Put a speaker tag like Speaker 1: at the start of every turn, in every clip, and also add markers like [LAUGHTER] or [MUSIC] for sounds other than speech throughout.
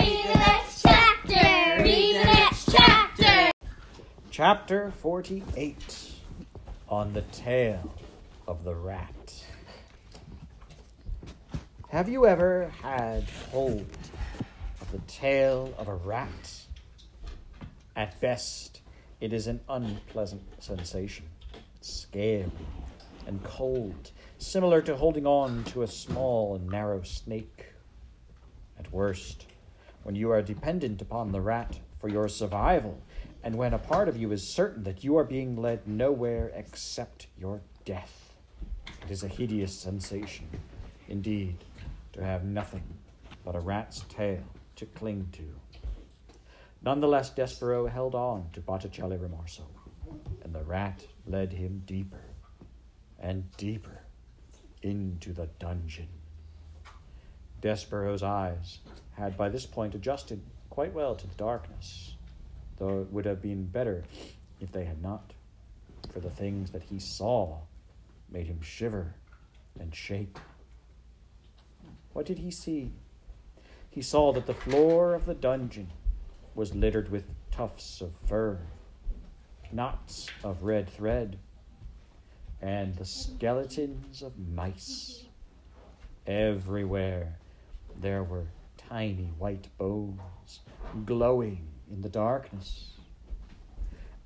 Speaker 1: Read the next chapter. Read next chapter.
Speaker 2: Chapter 48 On the Tail of the Rat. Have you ever had hold of the tail of a rat? At best, it is an unpleasant sensation, scary and cold, similar to holding on to a small and narrow snake. At worst, when you are dependent upon the rat for your survival, and when a part of you is certain that you are being led nowhere except your death. It is a hideous sensation, indeed, to have nothing but a rat's tail to cling to. Nonetheless, Despereaux held on to Botticelli Remorso, and the rat led him deeper and deeper into the dungeon. Despereaux's eyes had by this point adjusted quite well to the darkness, though it would have been better if they had not, for the things that he saw made him shiver and shake. What did he see? He saw that the floor of the dungeon was littered with tufts of fur, knots of red thread, and the skeletons of mice. Everywhere there were tiny white bones glowing in the darkness.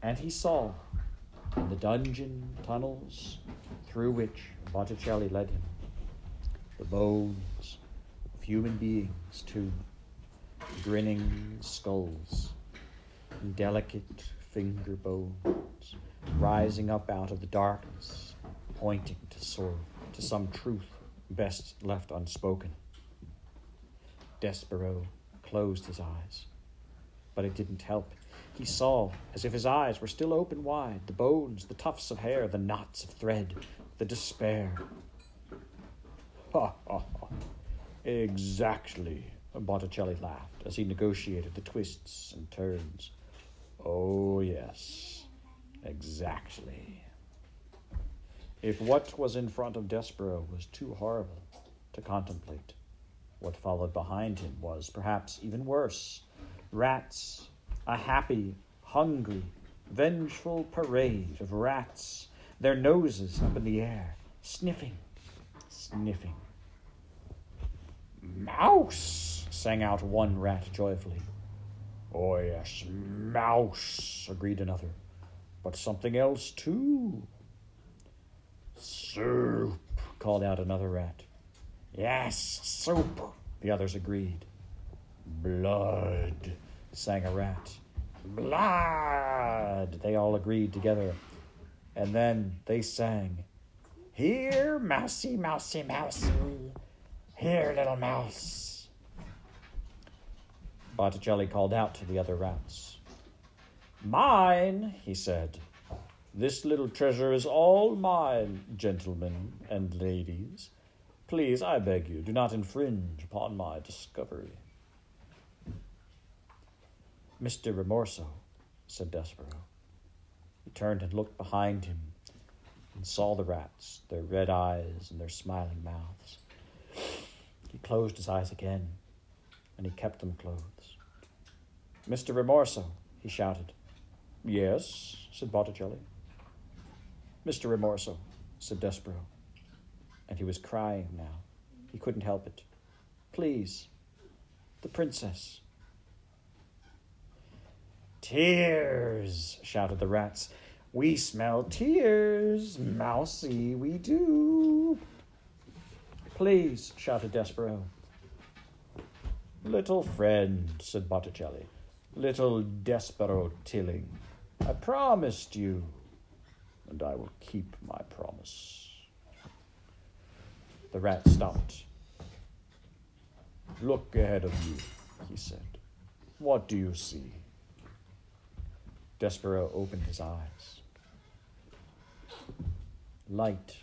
Speaker 2: And he saw in the dungeon tunnels through which Botticelli led him the bones of human beings, too, grinning skulls delicate finger bones rising up out of the darkness, pointing to, sort, to some truth best left unspoken. Despereaux closed his eyes, but it didn't help. He saw, as if his eyes were still open wide, the bones, the tufts of hair, the knots of thread, the despair. Ha ha ha. Exactly, Botticelli laughed as he negotiated the twists and turns. Oh, yes, exactly. If what was in front of Despereaux was too horrible to contemplate, what followed behind him was perhaps even worse. Rats, a happy, hungry, vengeful parade of rats, their noses up in the air, sniffing, sniffing. Mouse! sang out one rat joyfully. Oh, yes, mouse, agreed another. But something else, too. Soup, called out another rat. Yes, soup, the others agreed. Blood, sang a rat. Blood, they all agreed together. And then they sang, Here, mousy, mousy, mousy. Here, little mouse. Botticelli called out to the other rats. Mine, he said. This little treasure is all mine, gentlemen and ladies. Please, I beg you, do not infringe upon my discovery. Mr. Remorso, said Despereaux. He turned and looked behind him and saw the rats, their red eyes and their smiling mouths. He closed his eyes again, and he kept them closed. Mr. Remorso, he shouted. Yes, said Botticelli. Mr. Remorso, said Despereaux. And he was crying now. He couldn't help it. Please, the princess. Tears, shouted the rats. We smell tears, mousy, we do. Please, shouted Despereaux. Little friend, said Botticelli. Little Despereaux Tilling. I promised you, and I will keep my promise. The rat stopped. Look ahead of you, he said. What do you see? Despereaux opened his eyes. Light,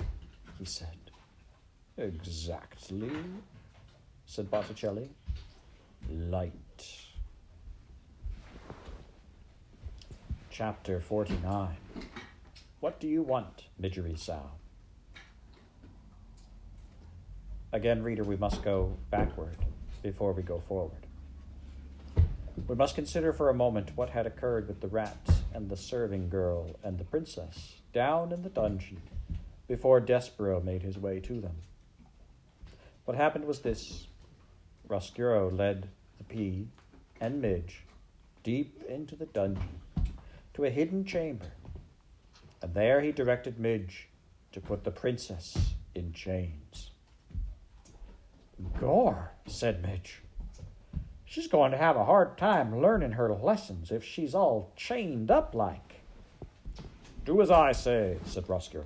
Speaker 2: he said. Exactly, said Botticelli. Light. Chapter 49 What do you want, Midgery Sow? Again, reader, we must go backward before we go forward. We must consider for a moment what had occurred with the rat and the serving girl and the princess down in the dungeon before Despereaux made his way to them. What happened was this Roscuro led the pea and Midge deep into the dungeon to a hidden chamber, and there he directed Midge to put the princess in chains. Gore, said Midge. She's going to have a hard time learning her lessons if she's all chained up like. Do as I say, said Roscuro.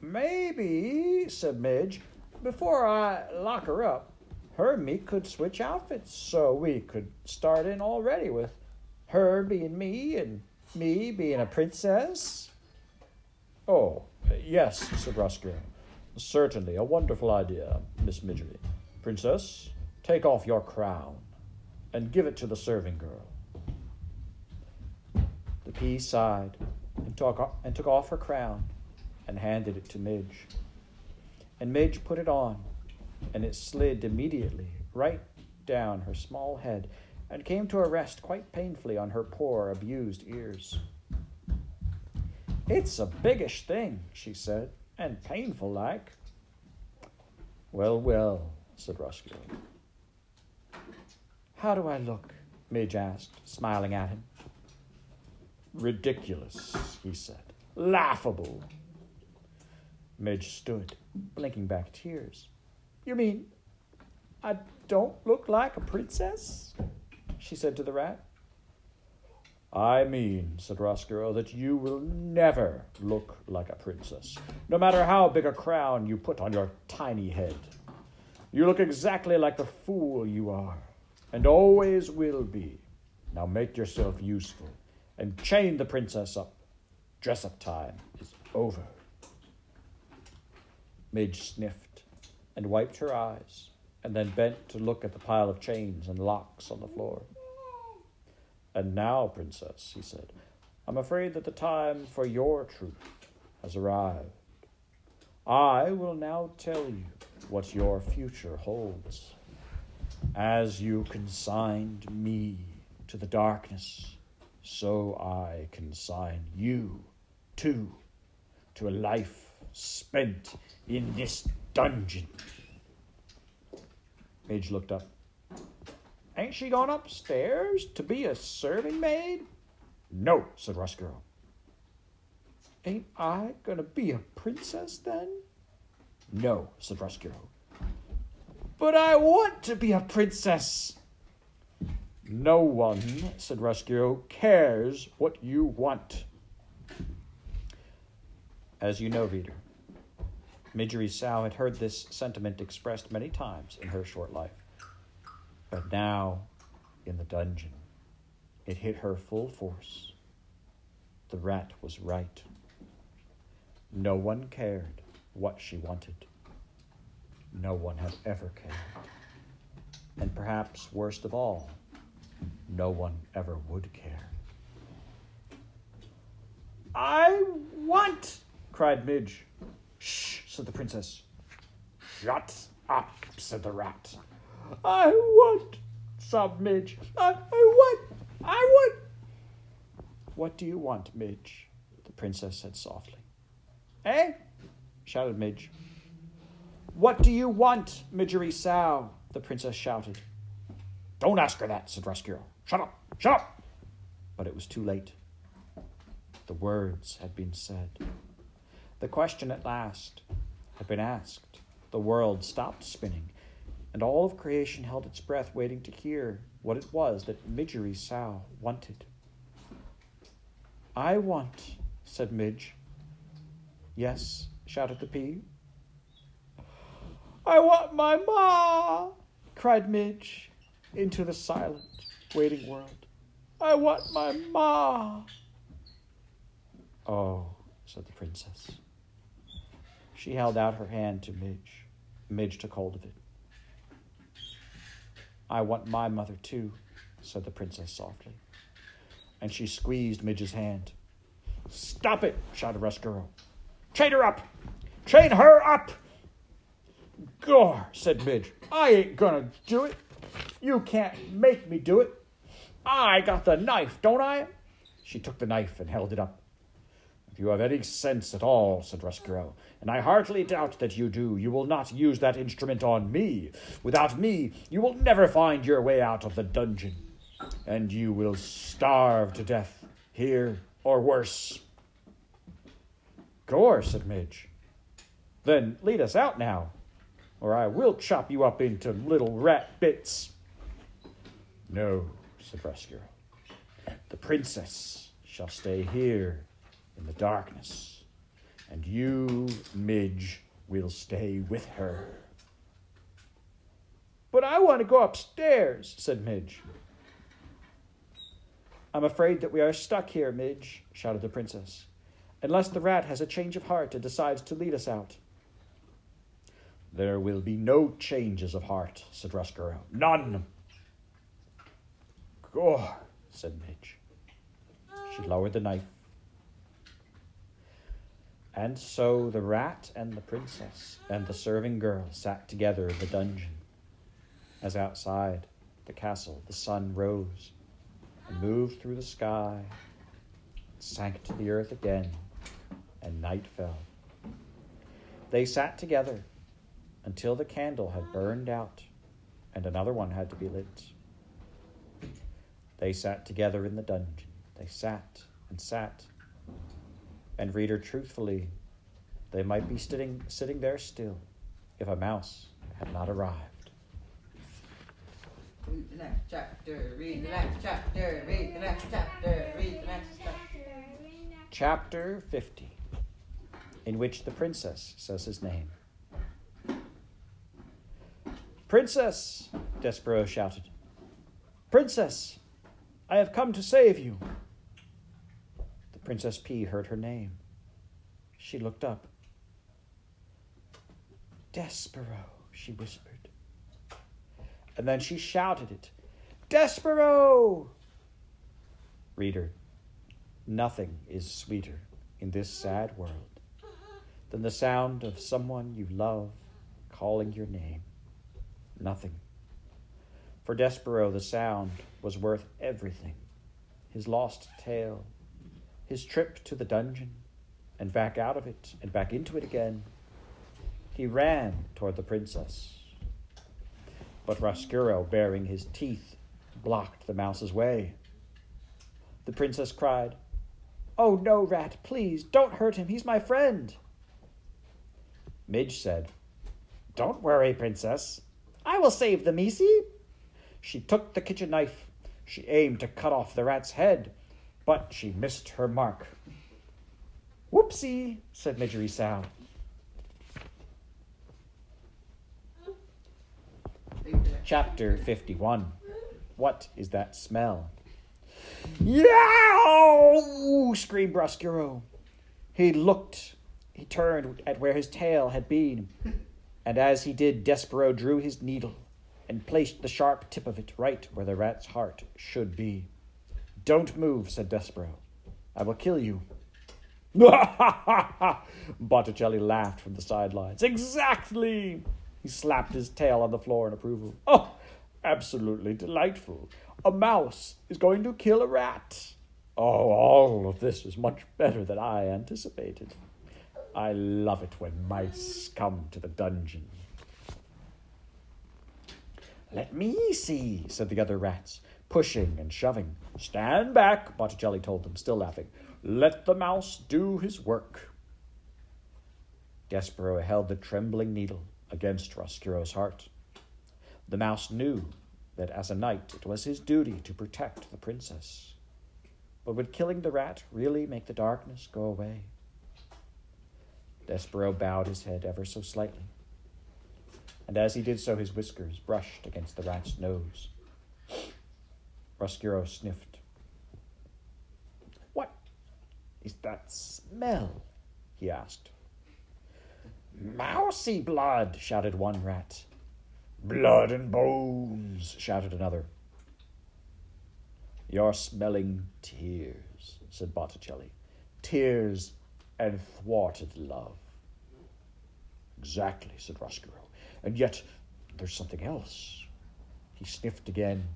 Speaker 2: Maybe, said Midge, before I lock her up, her and me could switch outfits so we could start in already with her being me and me being a princess. Oh, yes, said Roscuro. Certainly, a wonderful idea, Miss Midgery. Princess, take off your crown and give it to the serving girl. The pea sighed and took, and took off her crown and handed it to Midge. And Midge put it on, and it slid immediately right down her small head and came to a rest quite painfully on her poor, abused ears. It's a biggish thing, she said, and painful like. Well, well, said Roscuro. How do I look? Midge asked, smiling at him. Ridiculous, he said. Laughable. Midge stood, blinking back tears. You mean I don't look like a princess? she said to the rat. I mean, said Roscuro, that you will never look like a princess, no matter how big a crown you put on your tiny head. You look exactly like the fool you are, and always will be. Now make yourself useful, and chain the princess up. Dress up time is over. Midge sniffed and wiped her eyes, and then bent to look at the pile of chains and locks on the floor. And now, princess, he said, I'm afraid that the time for your truth has arrived. I will now tell you what your future holds. As you consigned me to the darkness, so I consign you, too, to a life spent in this dungeon. Midge looked up. Ain't she gone upstairs to be a serving maid? No, said Roscuro. Ain't I gonna be a princess then? No, said Roscuro. But I want to be a princess. No one, said Roscuro, cares what you want. As you know, reader, Midgery Sow had heard this sentiment expressed many times in her short life. But now, in the dungeon, it hit her full force. The rat was right. No one cared what she wanted. No one had ever cared. And perhaps worst of all, no one ever would care. I want, cried Midge. Shh, said the princess. Shut up, said the rat. I want, sobbed Midge. I, I want, I want. What do you want, Midge? The princess said softly. Eh? shouted Midge. What do you want, Midgery Sow? The princess shouted. Don't ask her that, said Roscuro. Shut up, shut up! But it was too late. The words had been said. The question at last had been asked. The world stopped spinning, and all of creation held its breath, waiting to hear what it was that Midgery Sow wanted. I want, said Midge. Yes, shouted the pea. I want my ma, cried Midge into the silent, waiting world. I want my ma. Oh, said the princess. She held out her hand to Midge. Midge took hold of it. I want my mother too, said the princess softly. And she squeezed Midge's hand. Stop it, shouted Roscuro. Chain her up! Chain her up! Gore, said Midge. I ain't gonna do it. You can't make me do it. I got the knife, don't I? She took the knife and held it up. You have any sense at all, said Roscuro, and I heartily doubt that you do, you will not use that instrument on me. Without me, you will never find your way out of the dungeon, and you will starve to death here or worse. Gore, said Midge. Then lead us out now, or I will chop you up into little rat bits. No, said Roscuro. The princess shall stay here in the darkness, and you, Midge, will stay with her. But I want to go upstairs, said Midge. I'm afraid that we are stuck here, Midge, shouted the princess, unless the rat has a change of heart and decides to lead us out. There will be no changes of heart, said Roscuro. None. Gore, said Midge. She lowered the knife. And so the rat and the princess and the serving girl sat together in the dungeon. As outside the castle the sun rose and moved through the sky, sank to the earth again, and night fell. They sat together until the candle had burned out and another one had to be lit. They sat together in the dungeon. They sat and sat. And, reader, truthfully, they might be sitting, sitting there still if a mouse had not arrived.
Speaker 3: Read the next chapter, read the next chapter, read the next chapter, read the next chapter.
Speaker 2: Chapter 50, in which the princess says his name. Princess, Despereaux shouted. Princess, I have come to save you. Princess Pea heard her name. She looked up. Despereaux, she whispered. And then she shouted it. Despereaux! Reader, nothing is sweeter in this sad world than the sound of someone you love calling your name. Nothing. For Despereaux, the sound was worth everything his lost tail, his trip to the dungeon, and back out of it, and back into it again. He ran toward the princess. But Roscuro, baring his teeth, blocked the mouse's way. The princess cried, Oh, no, Rat, please, don't hurt him. He's my friend. Midge said, Don't worry, princess. I will save the Misi. She took the kitchen knife. She aimed to cut off the rat's head, but she missed her mark. Whoopsie, said Midgery
Speaker 3: next
Speaker 2: Chapter 51 What is that smell? Yow! screamed Roscuro. He looked, he turned at where his tail had been, and as he did, Despereaux drew his needle and placed the sharp tip of it right where the rat's heart should be. Don't move, said Despereaux. I will kill you. [LAUGHS] Botticelli laughed from the sidelines. Exactly! He slapped his tail on the floor in approval. Oh, absolutely delightful. A mouse is going to kill a rat. Oh, all of this is much better than I anticipated. I love it when mice come to the dungeon. Let me see, said the other rats, pushing and shoving. Stand back, Botticelli told them, still laughing. Let the mouse do his work. Despereaux held the trembling needle against Roscuro's heart. The mouse knew that as a knight it was his duty to protect the princess. But would killing the rat really make the darkness go away? Despereaux bowed his head ever so slightly, and as he did so, his whiskers brushed against the rat's nose. Roscuro sniffed. What is that smell? he asked. Mousy blood, shouted one rat. Blood and bones, shouted another. You're smelling tears, said Botticelli. Tears and thwarted love. Exactly, said Roscuro. And yet there's something else. He sniffed again,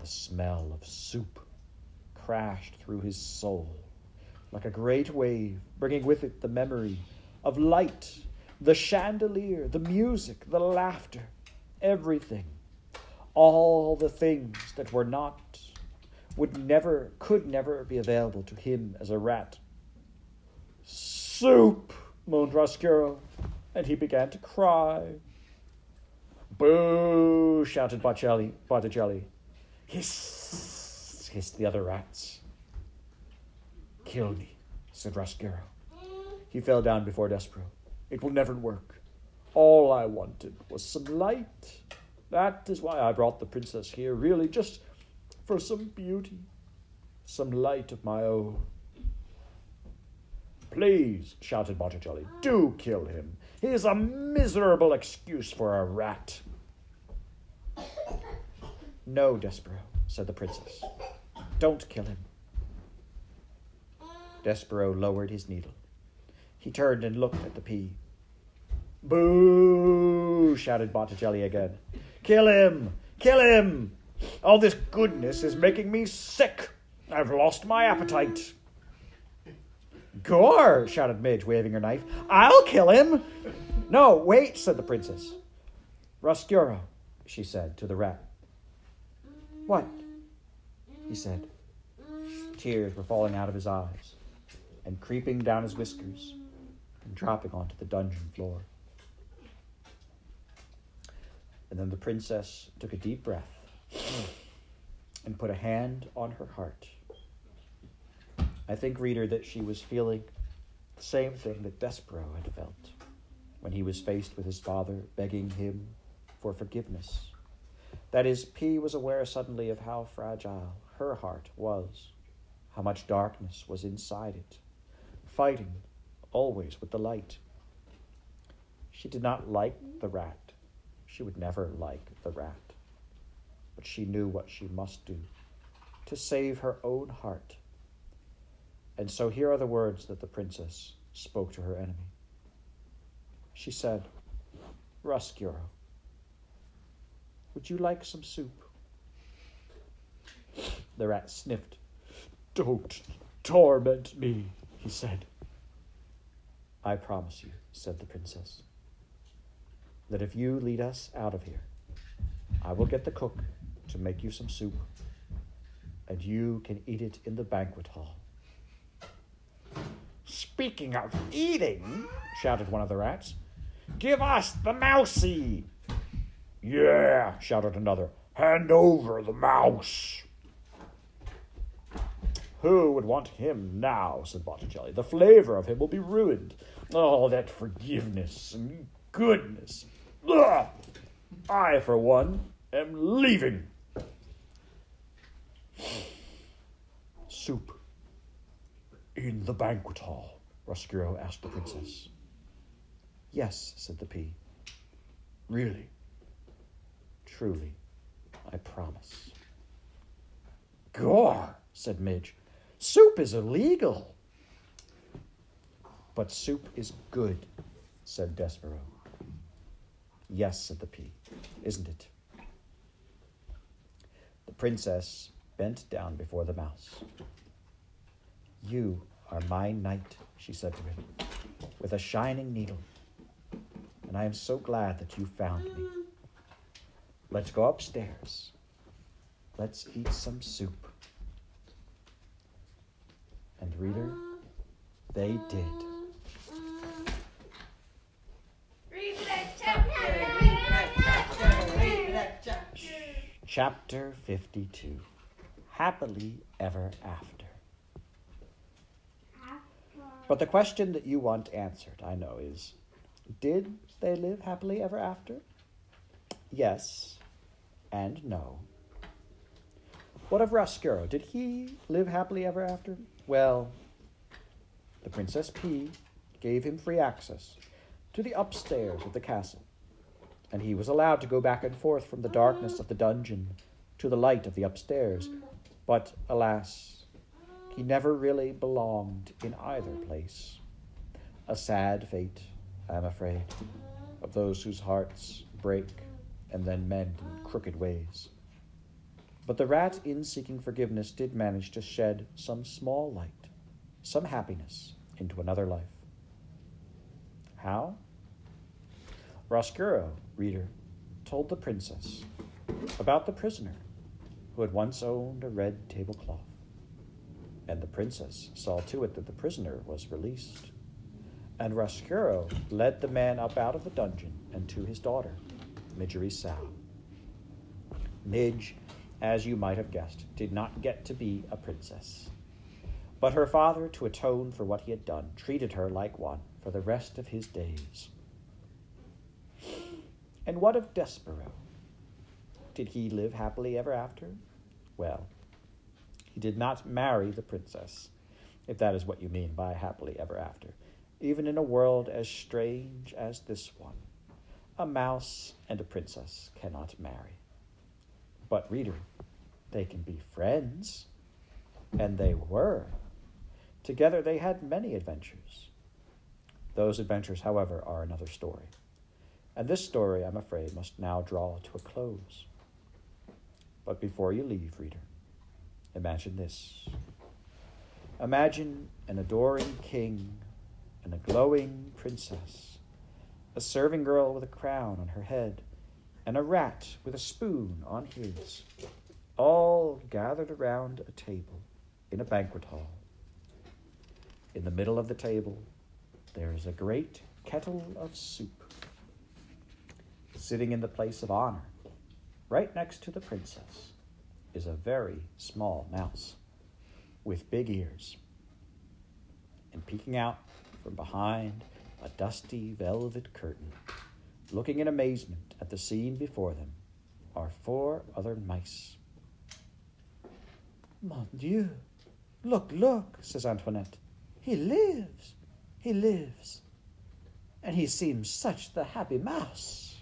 Speaker 2: the smell of soup crashed through his soul like a great wave, bringing with it the memory of light, the chandelier, the music, the laughter, everything. All the things that were not, would never, could never be available to him as a rat. Soup, moaned Roscuro, and he began to cry. Boo! shouted Botticelli. Botticelli. Hiss! hissed the other rats. Kill me, said Roscuro. He fell down before Despereaux. It will never work. All I wanted was some light. That is why I brought the princess here, really, just for some beauty, some light of my own. Please, shouted Botticelli, do kill him. He is a miserable excuse for a rat. No, Despereaux, said the princess. Don't kill him. Despereaux lowered his needle. He turned and looked at the pea. Boo! shouted Botticelli again. Kill him! Kill him! All this goodness is making me sick. I've lost my appetite. Gore! shouted Midge, waving her knife. I'll kill him! No, wait, said the princess. Roscuro, she said to the rat. What? he said. Tears were falling out of his eyes and creeping down his whiskers and dropping onto the dungeon floor. And then the princess took a deep breath and put a hand on her heart. I think, reader, that she was feeling the same thing that Despereaux had felt when he was faced with his father begging him for forgiveness. That is, Pea was aware suddenly of how fragile her heart was, how much darkness was inside it, fighting always with the light. She did not like the rat. She would never like the rat. But she knew what she must do to save her own heart. And so here are the words that the princess spoke to her enemy. She said, Roscuro, would you like some soup? The rat sniffed. Don't torment me, he said. I promise you, said the princess, that if you lead us out of here, I will get the cook to make you some soup, and you can eat it in the banquet hall. Speaking of eating, shouted one of the rats, give us the mousey. Yeah, shouted another, hand over the mouse. Who would want him now? said Botticelli. The flavor of him will be ruined. Oh, that forgiveness and goodness. Ugh! I, for one, am leaving. Soup in the banquet hall, Roscuro asked the princess. Yes, said the pea. Really? Truly, I promise. Gore, said Midge. Soup is illegal. But soup is good, said Despereaux. Yes, said the pea, isn't it? The princess bent down before the mouse. You are my knight, she said to him, with a shining needle, and I am so glad that you found me. Let's go upstairs. Let's eat some soup. And, reader, they did.
Speaker 1: Read next
Speaker 3: Chapter, read next chapter, read next chapter.
Speaker 2: Chapter 52 Happily Ever After. But the question that you want answered, I know, is Did they live happily ever after? Yes and no. What of Roscuro? Did he live happily ever after? Well, the Princess Pea gave him free access to the upstairs of the castle, and he was allowed to go back and forth from the darkness of the dungeon to the light of the upstairs. But alas, he never really belonged in either place. A sad fate, I am afraid, of those whose hearts break and then mend in crooked ways. But the rat, in seeking forgiveness, did manage to shed some small light, some happiness into another life. How? Roscuro, reader, told the princess about the prisoner who had once owned a red tablecloth. And the princess saw to it that the prisoner was released. And Roscuro led the man up out of the dungeon and to his daughter, Midgery Sow. Midge, as you might have guessed, did not get to be a princess. But her father, to atone for what he had done, treated her like one for the rest of his days. And what of Despereaux? Did he live happily ever after? Well, he did not marry the princess, if that is what you mean by happily ever after. Even in a world as strange as this one, a mouse and a princess cannot marry. But, reader, they can be friends. And they were. Together they had many adventures. Those adventures, however, are another story. And this story, I'm afraid, must now draw to a close. But before you leave, reader, imagine this. Imagine an adoring king and a glowing princess, a serving girl with a crown on her head, and a rat with a spoon on his, all gathered around a table in a banquet hall. In the middle of the table, there is a great kettle of soup. Sitting in the place of honor, right next to the princess, is a very small mouse with big ears. And peeking out from behind a dusty velvet curtain, looking in amazement at the scene before them, are four other mice. Mon Dieu! Look, look, says Antoinette. He lives! He lives! And he seems such the happy mouse.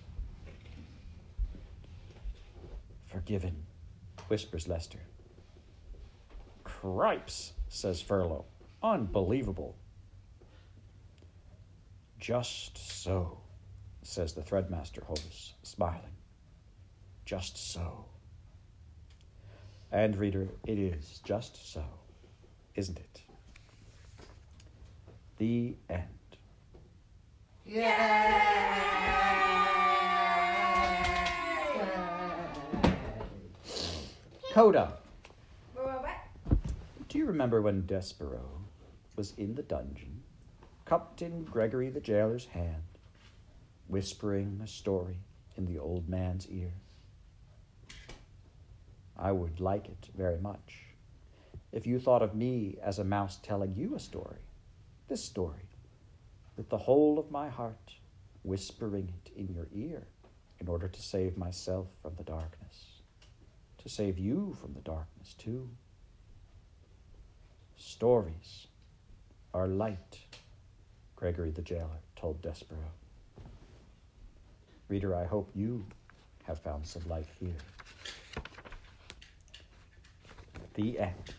Speaker 2: Forgiven, whispers Lester. Cripes, says Furlough. Unbelievable. Just so, says the threadmaster Hovis, smiling. Just so. And, reader, it is just so, isn't it? The end. Coda. Do you remember when Despereaux was in the dungeon, cupped in Gregory the jailer's hand, whispering a story in the old man's ear? I would like it very much if you thought of me as a mouse telling you a story, this story, with the whole of my heart, whispering it in your ear in order to save myself from the darkness, to save you from the darkness too. Stories are light, Gregory the jailer told Despereaux. Reader, I hope you have found some light here. The end.